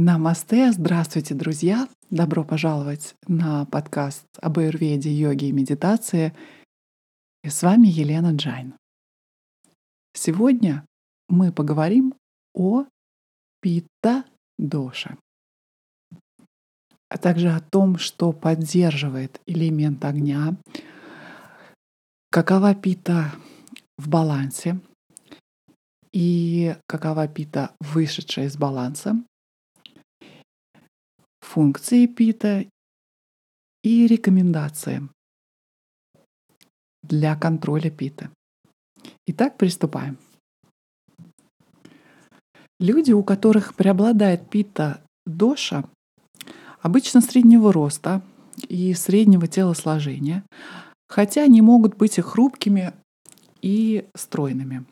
Намасте, здравствуйте, друзья! Добро пожаловать на подкаст об аюрведе, йоге и медитации. И с вами Елена Джайн. Сегодня мы поговорим о питта-доше, а также о том, что поддерживает элемент огня, какова питта в балансе и какова пита, вышедшая из баланса, функции пита и рекомендации для контроля пита. Итак, приступаем. Люди, у которых преобладает пита доша, обычно среднего роста и среднего телосложения, хотя они могут быть и хрупкими, и стройными.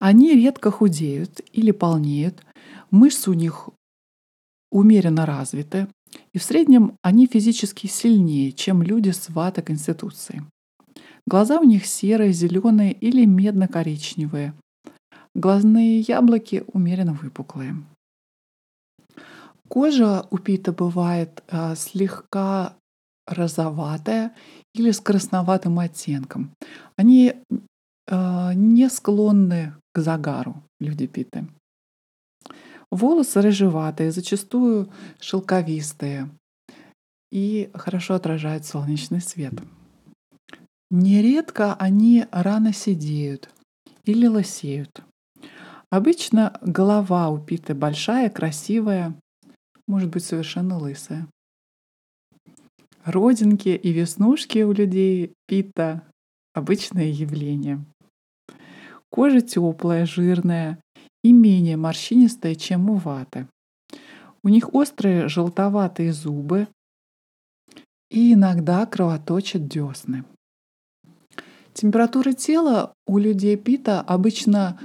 Они редко худеют или полнеют, мышцы у них умеренно развиты, и в среднем они физически сильнее, чем люди с вата-конституцией. Глаза у них серые, зеленые или медно-коричневые. Глазные яблоки умеренно выпуклые. Кожа у пита бывает э, слегка розоватая или с красноватым оттенком. Они э, не склонны к загару, люди питы. Волосы рыжеватые, зачастую шелковистые и хорошо отражают солнечный свет. Нередко они рано сидеют или лысеют. Обычно голова у питы большая, красивая, может быть совершенно лысая. Родинки и веснушки у людей пита — обычное явление. Кожа теплая, жирная, и менее морщинистая, чем у ваты. У них острые желтоватые зубы и иногда кровоточат десны. Температура тела у людей пита обычно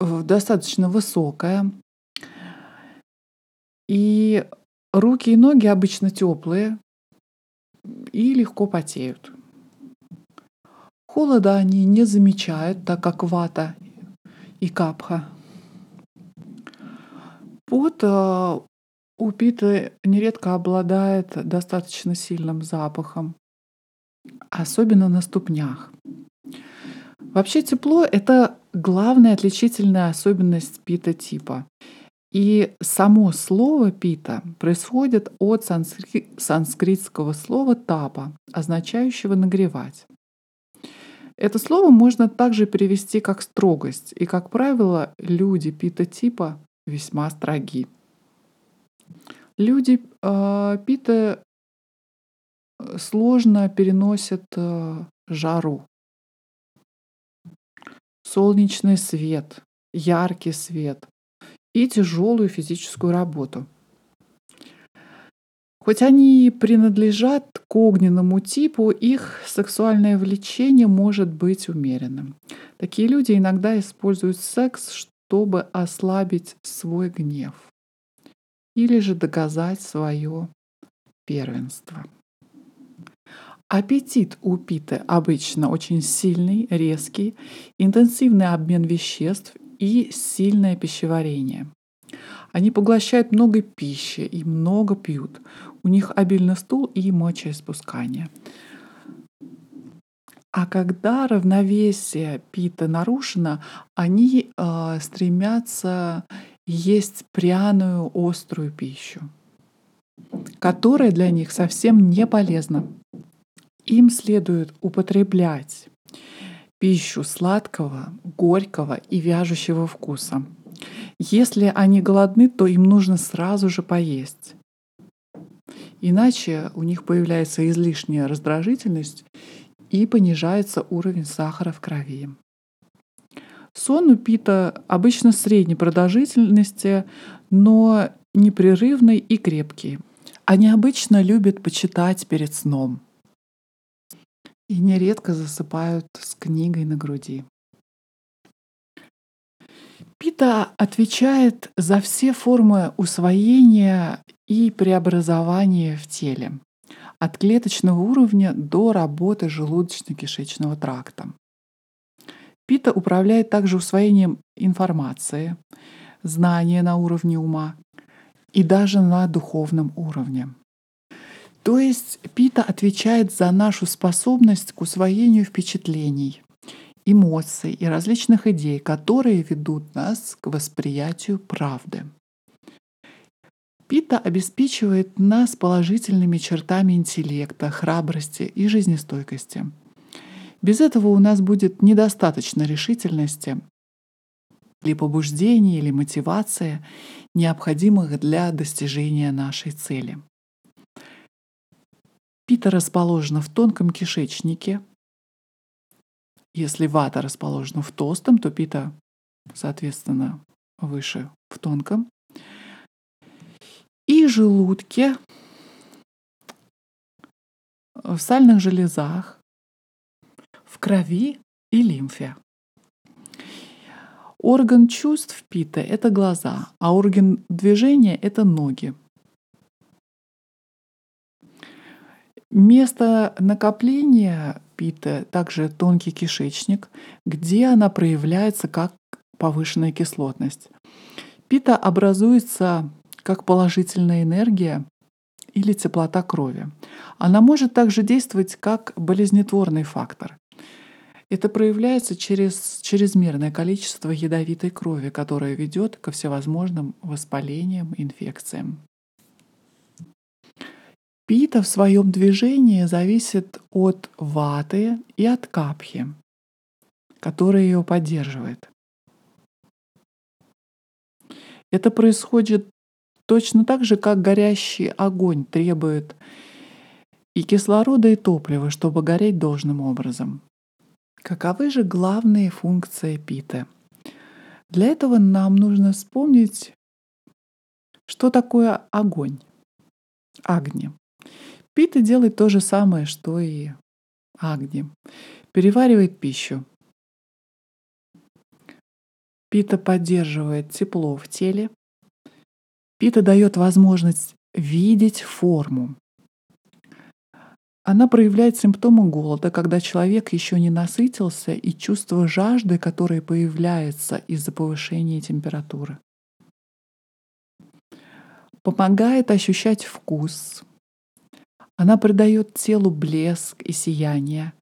э, достаточно высокая. И руки и ноги обычно теплые и легко потеют. Холода они не замечают, так как вата и капха. Пот э, у питы нередко обладает достаточно сильным запахом, особенно на ступнях. Вообще тепло — это главная отличительная особенность пита-типа. И само слово пита происходит от санскри... санскритского слова тапа, означающего нагревать. Это слово можно также перевести как строгость, и, как правило, люди пита-типа весьма строги. Люди э, пита э, сложно переносят э, жару, солнечный свет, яркий свет и тяжелую физическую работу. Хоть они и принадлежат к огненному типу, их сексуальное влечение может быть умеренным. Такие люди иногда используют секс, чтобы ослабить свой гнев или же доказать свое первенство. Аппетит у питы обычно очень сильный, резкий, интенсивный обмен веществ и сильное пищеварение. Они поглощают много пищи и много пьют. У них обильный стул и мочеиспускание. А когда равновесие пита нарушено, они э, стремятся есть пряную острую пищу, которая для них совсем не полезна. Им следует употреблять пищу сладкого, горького и вяжущего вкуса. Если они голодны, то им нужно сразу же поесть. Иначе у них появляется излишняя раздражительность и понижается уровень сахара в крови. Сон у пита обычно средней продолжительности, но непрерывный и крепкий. Они обычно любят почитать перед сном и нередко засыпают с книгой на груди. Пита отвечает за все формы усвоения и преобразования в теле, от клеточного уровня до работы желудочно-кишечного тракта. Пита управляет также усвоением информации, знания на уровне ума и даже на духовном уровне. То есть пита отвечает за нашу способность к усвоению впечатлений, эмоций и различных идей, которые ведут нас к восприятию правды. Пита обеспечивает нас положительными чертами интеллекта, храбрости и жизнестойкости. Без этого у нас будет недостаточно решительности или побуждения, или мотивации, необходимых для достижения нашей цели. Пита расположена в тонком кишечнике. Если вата расположена в толстом, то пита, соответственно, выше в тонком и желудке, в сальных железах, в крови и лимфе. Орган чувств пита — это глаза, а орган движения — это ноги. Место накопления пита также тонкий кишечник, где она проявляется как повышенная кислотность. Пита образуется как положительная энергия или теплота крови. Она может также действовать как болезнетворный фактор. Это проявляется через чрезмерное количество ядовитой крови, которая ведет ко всевозможным воспалениям, инфекциям. Пита в своем движении зависит от ваты и от капхи, которая ее поддерживает. Это происходит Точно так же, как горящий огонь требует и кислорода, и топлива, чтобы гореть должным образом. Каковы же главные функции питы? Для этого нам нужно вспомнить, что такое огонь, агни. Пита делает то же самое, что и агни. Переваривает пищу. Пита поддерживает тепло в теле, Пита дает возможность видеть форму. Она проявляет симптомы голода, когда человек еще не насытился, и чувство жажды, которое появляется из-за повышения температуры. Помогает ощущать вкус. Она придает телу блеск и сияние.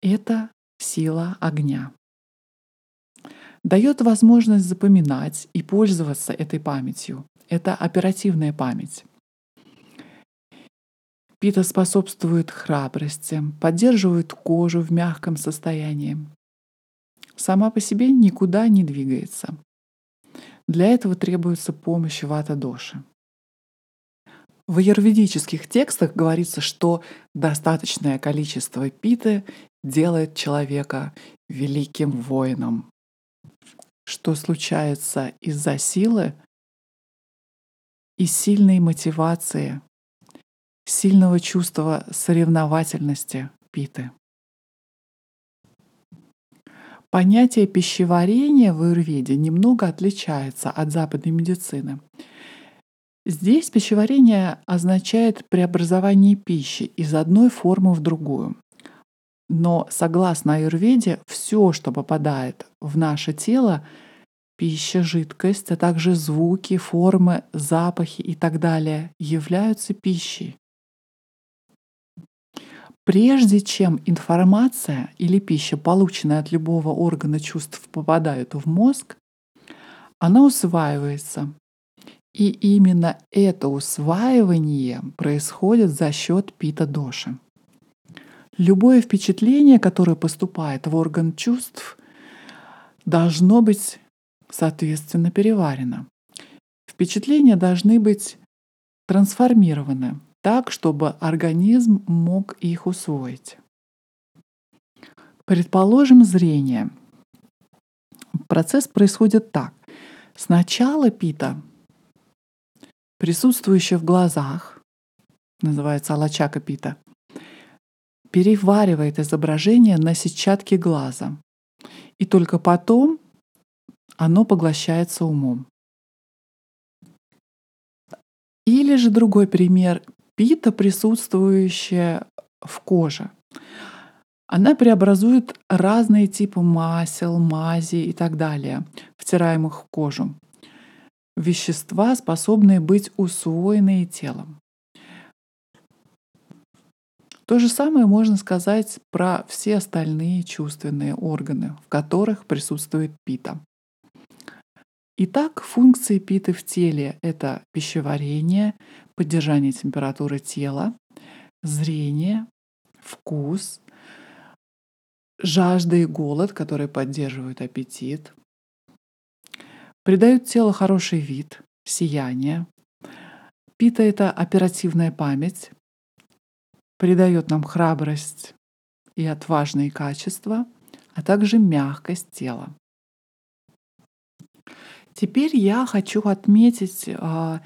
Это сила огня. Дает возможность запоминать и пользоваться этой памятью это оперативная память. Пита способствует храбрости, поддерживает кожу в мягком состоянии. Сама по себе никуда не двигается. Для этого требуется помощь вата-доши. В аюрведических текстах говорится, что достаточное количество питы делает человека великим воином. Что случается из-за силы, и сильной мотивации, сильного чувства соревновательности питы. Понятие пищеварения в аюрведе немного отличается от западной медицины. Здесь пищеварение означает преобразование пищи из одной формы в другую. Но согласно аюрведе, все, что попадает в наше тело, пища, жидкость, а также звуки, формы, запахи и так далее являются пищей. Прежде чем информация или пища, полученная от любого органа чувств, попадает в мозг, она усваивается. И именно это усваивание происходит за счет пита-доши. Любое впечатление, которое поступает в орган чувств, должно быть соответственно, переварено. Впечатления должны быть трансформированы так, чтобы организм мог их усвоить. Предположим зрение. Процесс происходит так. Сначала пита, присутствующая в глазах, называется алачака пита, переваривает изображение на сетчатке глаза. И только потом оно поглощается умом. Или же другой пример — пита, присутствующая в коже. Она преобразует разные типы масел, мази и так далее, втираемых в кожу. вещества, способные быть усвоенные телом. То же самое можно сказать про все остальные чувственные органы, в которых присутствует пита. Итак, функции питы в теле — это пищеварение, поддержание температуры тела, зрение, вкус, жажда и голод, которые поддерживают аппетит, придают телу хороший вид, сияние. Пита — это оперативная память, придает нам храбрость и отважные качества, а также мягкость тела. Теперь я хочу отметить а,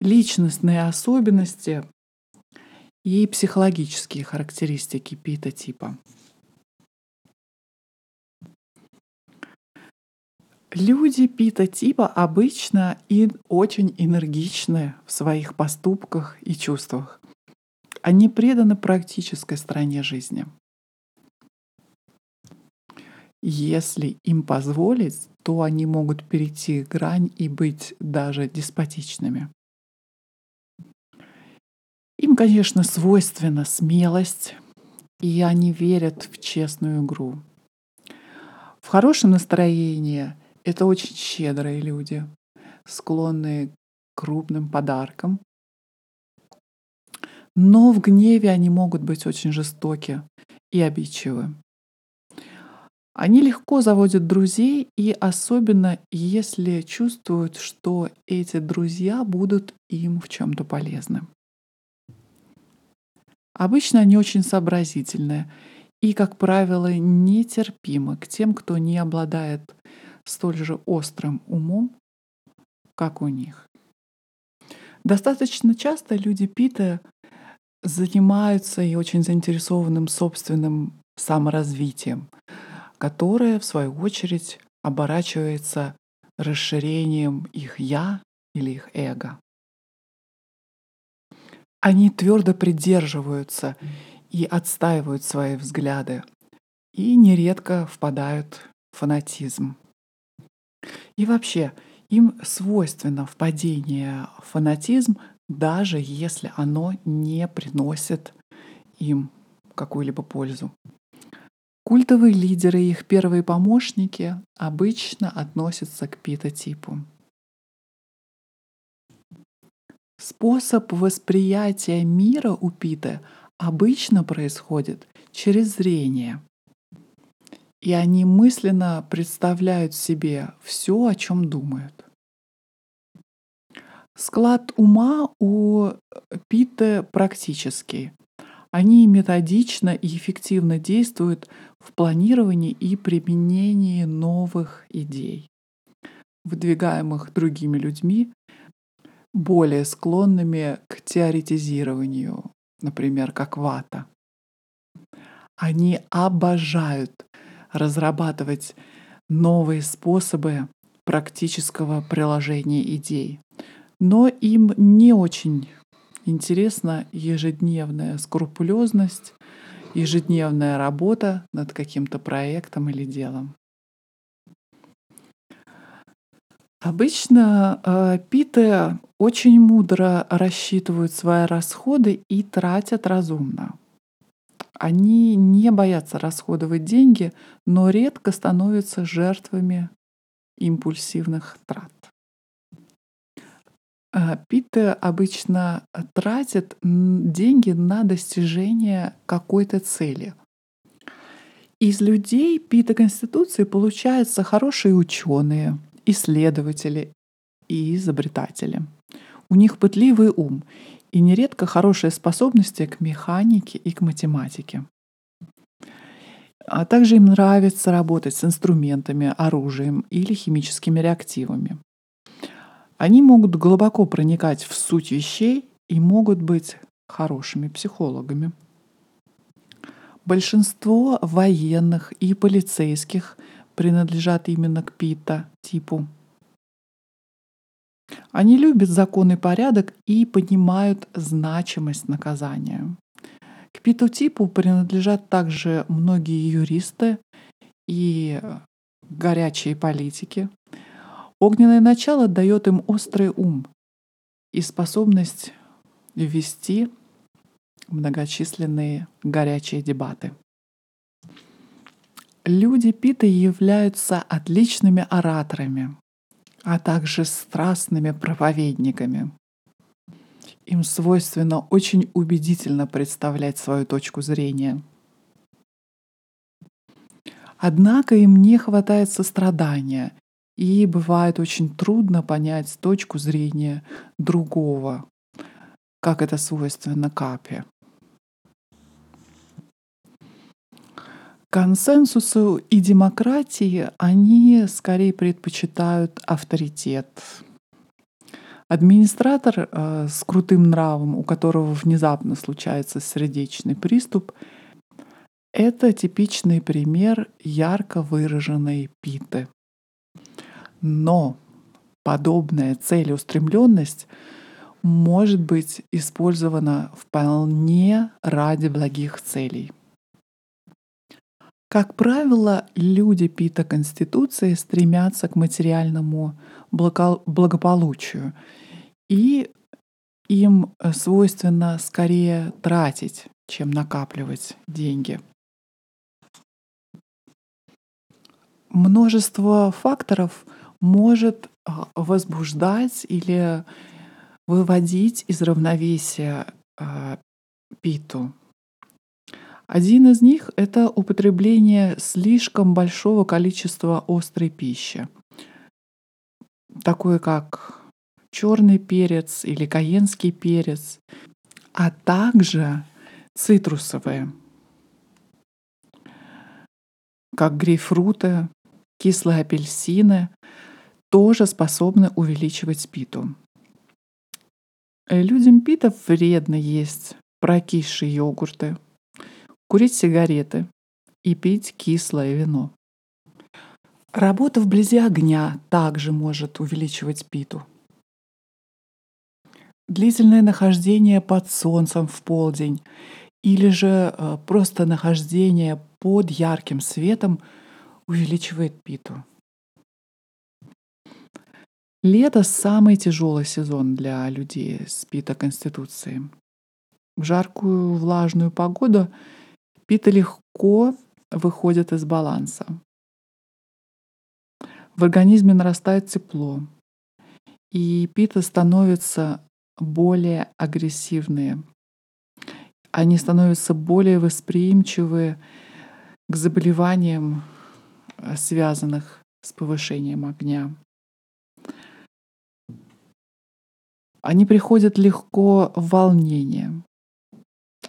личностные особенности и психологические характеристики пита-типа. Люди пита-типа обычно и очень энергичны в своих поступках и чувствах. Они преданы практической стороне жизни. Если им позволить, то они могут перейти грань и быть даже деспотичными. Им, конечно, свойственна смелость, и они верят в честную игру. В хорошем настроении это очень щедрые люди, склонные к крупным подаркам. Но в гневе они могут быть очень жестоки и обидчивы. Они легко заводят друзей, и особенно если чувствуют, что эти друзья будут им в чем-то полезны. Обычно они очень сообразительные и, как правило, нетерпимы к тем, кто не обладает столь же острым умом, как у них. Достаточно часто люди Пита занимаются и очень заинтересованным собственным саморазвитием, которое, в свою очередь, оборачивается расширением их «я» или их эго. Они твердо придерживаются и отстаивают свои взгляды и нередко впадают в фанатизм. И вообще, им свойственно впадение в фанатизм, даже если оно не приносит им какую-либо пользу. Культовые лидеры и их первые помощники обычно относятся к питотипу. Способ восприятия мира у пита обычно происходит через зрение. И они мысленно представляют себе все, о чем думают. Склад ума у пита практический. Они методично и эффективно действуют в планировании и применении новых идей, выдвигаемых другими людьми, более склонными к теоретизированию, например, как вата. Они обожают разрабатывать новые способы практического приложения идей, но им не очень интересна ежедневная скрупулезность, ежедневная работа над каким-то проектом или делом. Обычно э, питы очень мудро рассчитывают свои расходы и тратят разумно. Они не боятся расходовать деньги, но редко становятся жертвами импульсивных трат. А, Питы обычно тратят деньги на достижение какой-то цели. Из людей Пита Конституции получаются хорошие ученые, исследователи и изобретатели. У них пытливый ум и нередко хорошие способности к механике и к математике. А также им нравится работать с инструментами, оружием или химическими реактивами. Они могут глубоко проникать в суть вещей и могут быть хорошими психологами. Большинство военных и полицейских принадлежат именно к пита-типу. Они любят закон и порядок и понимают значимость наказания. К питу-типу принадлежат также многие юристы и горячие политики, Огненное начало дает им острый ум и способность вести многочисленные горячие дебаты. Люди Пита являются отличными ораторами, а также страстными проповедниками. Им свойственно очень убедительно представлять свою точку зрения. Однако им не хватает сострадания, и бывает очень трудно понять точку зрения другого, как это свойственно Капе. Консенсусу и демократии они скорее предпочитают авторитет. Администратор э, с крутым нравом, у которого внезапно случается сердечный приступ, это типичный пример ярко выраженной питы. Но подобная целеустремленность может быть использована вполне ради благих целей. Как правило, люди Пита Конституции стремятся к материальному благополучию, и им свойственно скорее тратить, чем накапливать деньги. Множество факторов может а, возбуждать или выводить из равновесия а, питу. Один из них — это употребление слишком большого количества острой пищи, такой как черный перец или каенский перец, а также цитрусовые, как грейпфруты, кислые апельсины, тоже способны увеличивать питу. Людям пита вредно есть прокисшие йогурты, курить сигареты и пить кислое вино. Работа вблизи огня также может увеличивать питу. Длительное нахождение под солнцем в полдень или же э, просто нахождение под ярким светом увеличивает питу. Лето — самый тяжелый сезон для людей с пита-конституцией. В жаркую влажную погоду Пита легко выходит из баланса. В организме нарастает тепло, и пита становятся более агрессивные. Они становятся более восприимчивы к заболеваниям, э, связанных с повышением огня. Они приходят легко в волнение,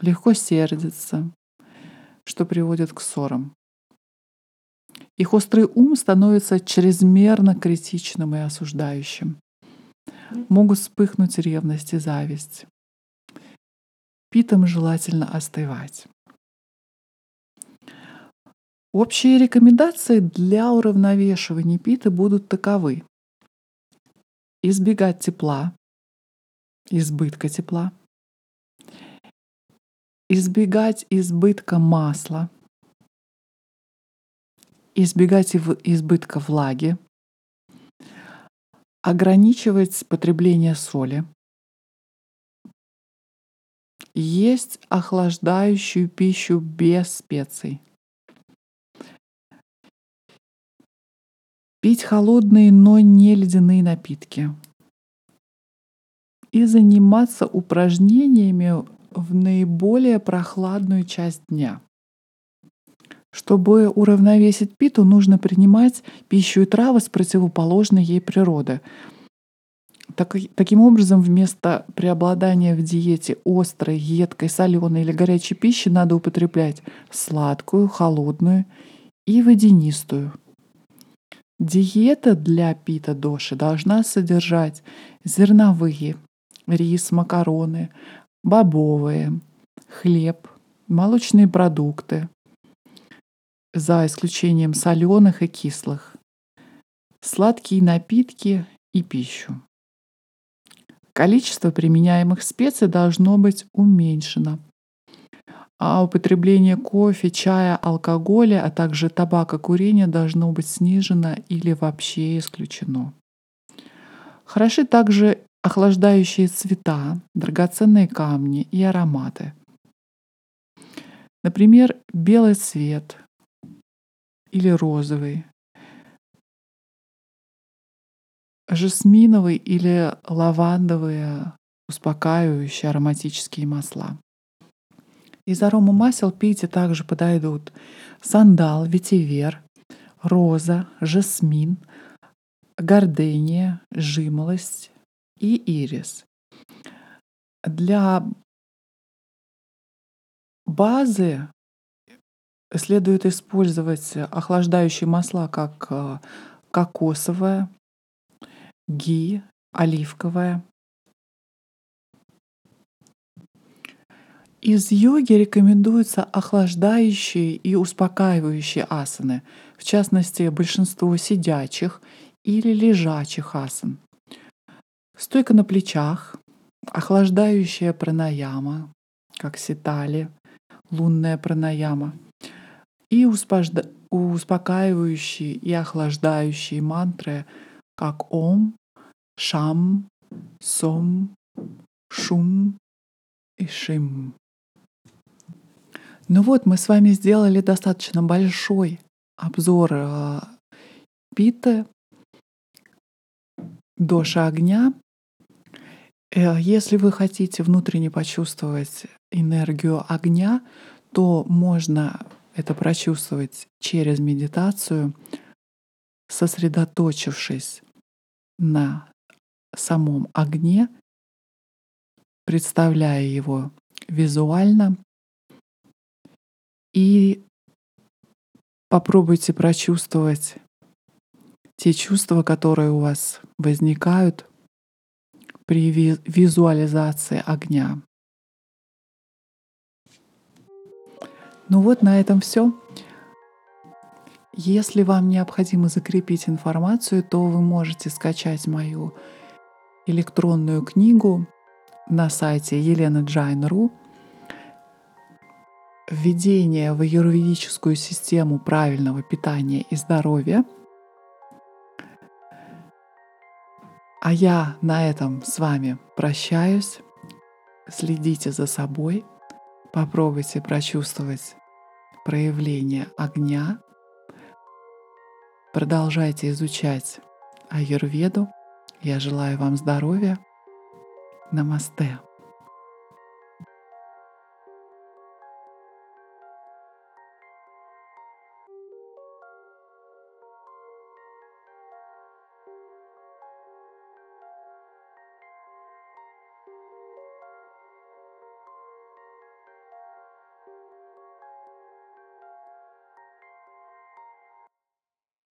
легко сердятся, что приводит к ссорам. Их острый ум становится чрезмерно критичным и осуждающим. Могут вспыхнуть ревность и зависть. Питам желательно остывать. Общие рекомендации для уравновешивания питы будут таковы. Избегать тепла, избытка тепла, избегать избытка масла, избегать избытка влаги, ограничивать потребление соли, есть охлаждающую пищу без специй, пить холодные, но не ледяные напитки и заниматься упражнениями в наиболее прохладную часть дня. Чтобы уравновесить питу, нужно принимать пищу и травы с противоположной ей природы. Так, таким образом, вместо преобладания в диете острой, едкой, соленой или горячей пищи надо употреблять сладкую, холодную и водянистую. Диета для пита доши должна содержать зерновые, рис, макароны, бобовые, хлеб, молочные продукты, за исключением соленых и кислых, сладкие напитки и пищу. Количество применяемых специй должно быть уменьшено, а употребление кофе, чая, алкоголя, а также табака, курения должно быть снижено или вообще исключено. Хороши также охлаждающие цвета, драгоценные камни и ароматы. Например, белый цвет или розовый, жасминовый или лавандовые успокаивающие ароматические масла. Из арома масел пейте также подойдут сандал, ветивер, роза, жасмин, гордения, жимолость и ирис. Для базы следует использовать охлаждающие масла, как э, кокосовое, ги, оливковое. Из йоги рекомендуются охлаждающие и успокаивающие асаны, в частности, большинство сидячих или лежачих асан. Стойка на плечах, охлаждающая пранаяма, как ситали, лунная пранаяма, и успокаивающие и охлаждающие мантры, как Ом, Шам, Сом, Шум и Шим. Ну вот, мы с вами сделали достаточно большой обзор э, питы, доша огня. Э, если вы хотите внутренне почувствовать энергию огня, то можно это прочувствовать через медитацию, сосредоточившись на самом огне, представляя его визуально. И попробуйте прочувствовать те чувства, которые у вас возникают при визуализации огня. Ну вот на этом все. Если вам необходимо закрепить информацию, то вы можете скачать мою электронную книгу на сайте elenajain.ru введение в аюрведическую систему правильного питания и здоровья. А я на этом с вами прощаюсь. Следите за собой. Попробуйте прочувствовать проявление огня. Продолжайте изучать аюрведу. Я желаю вам здоровья. Намасте.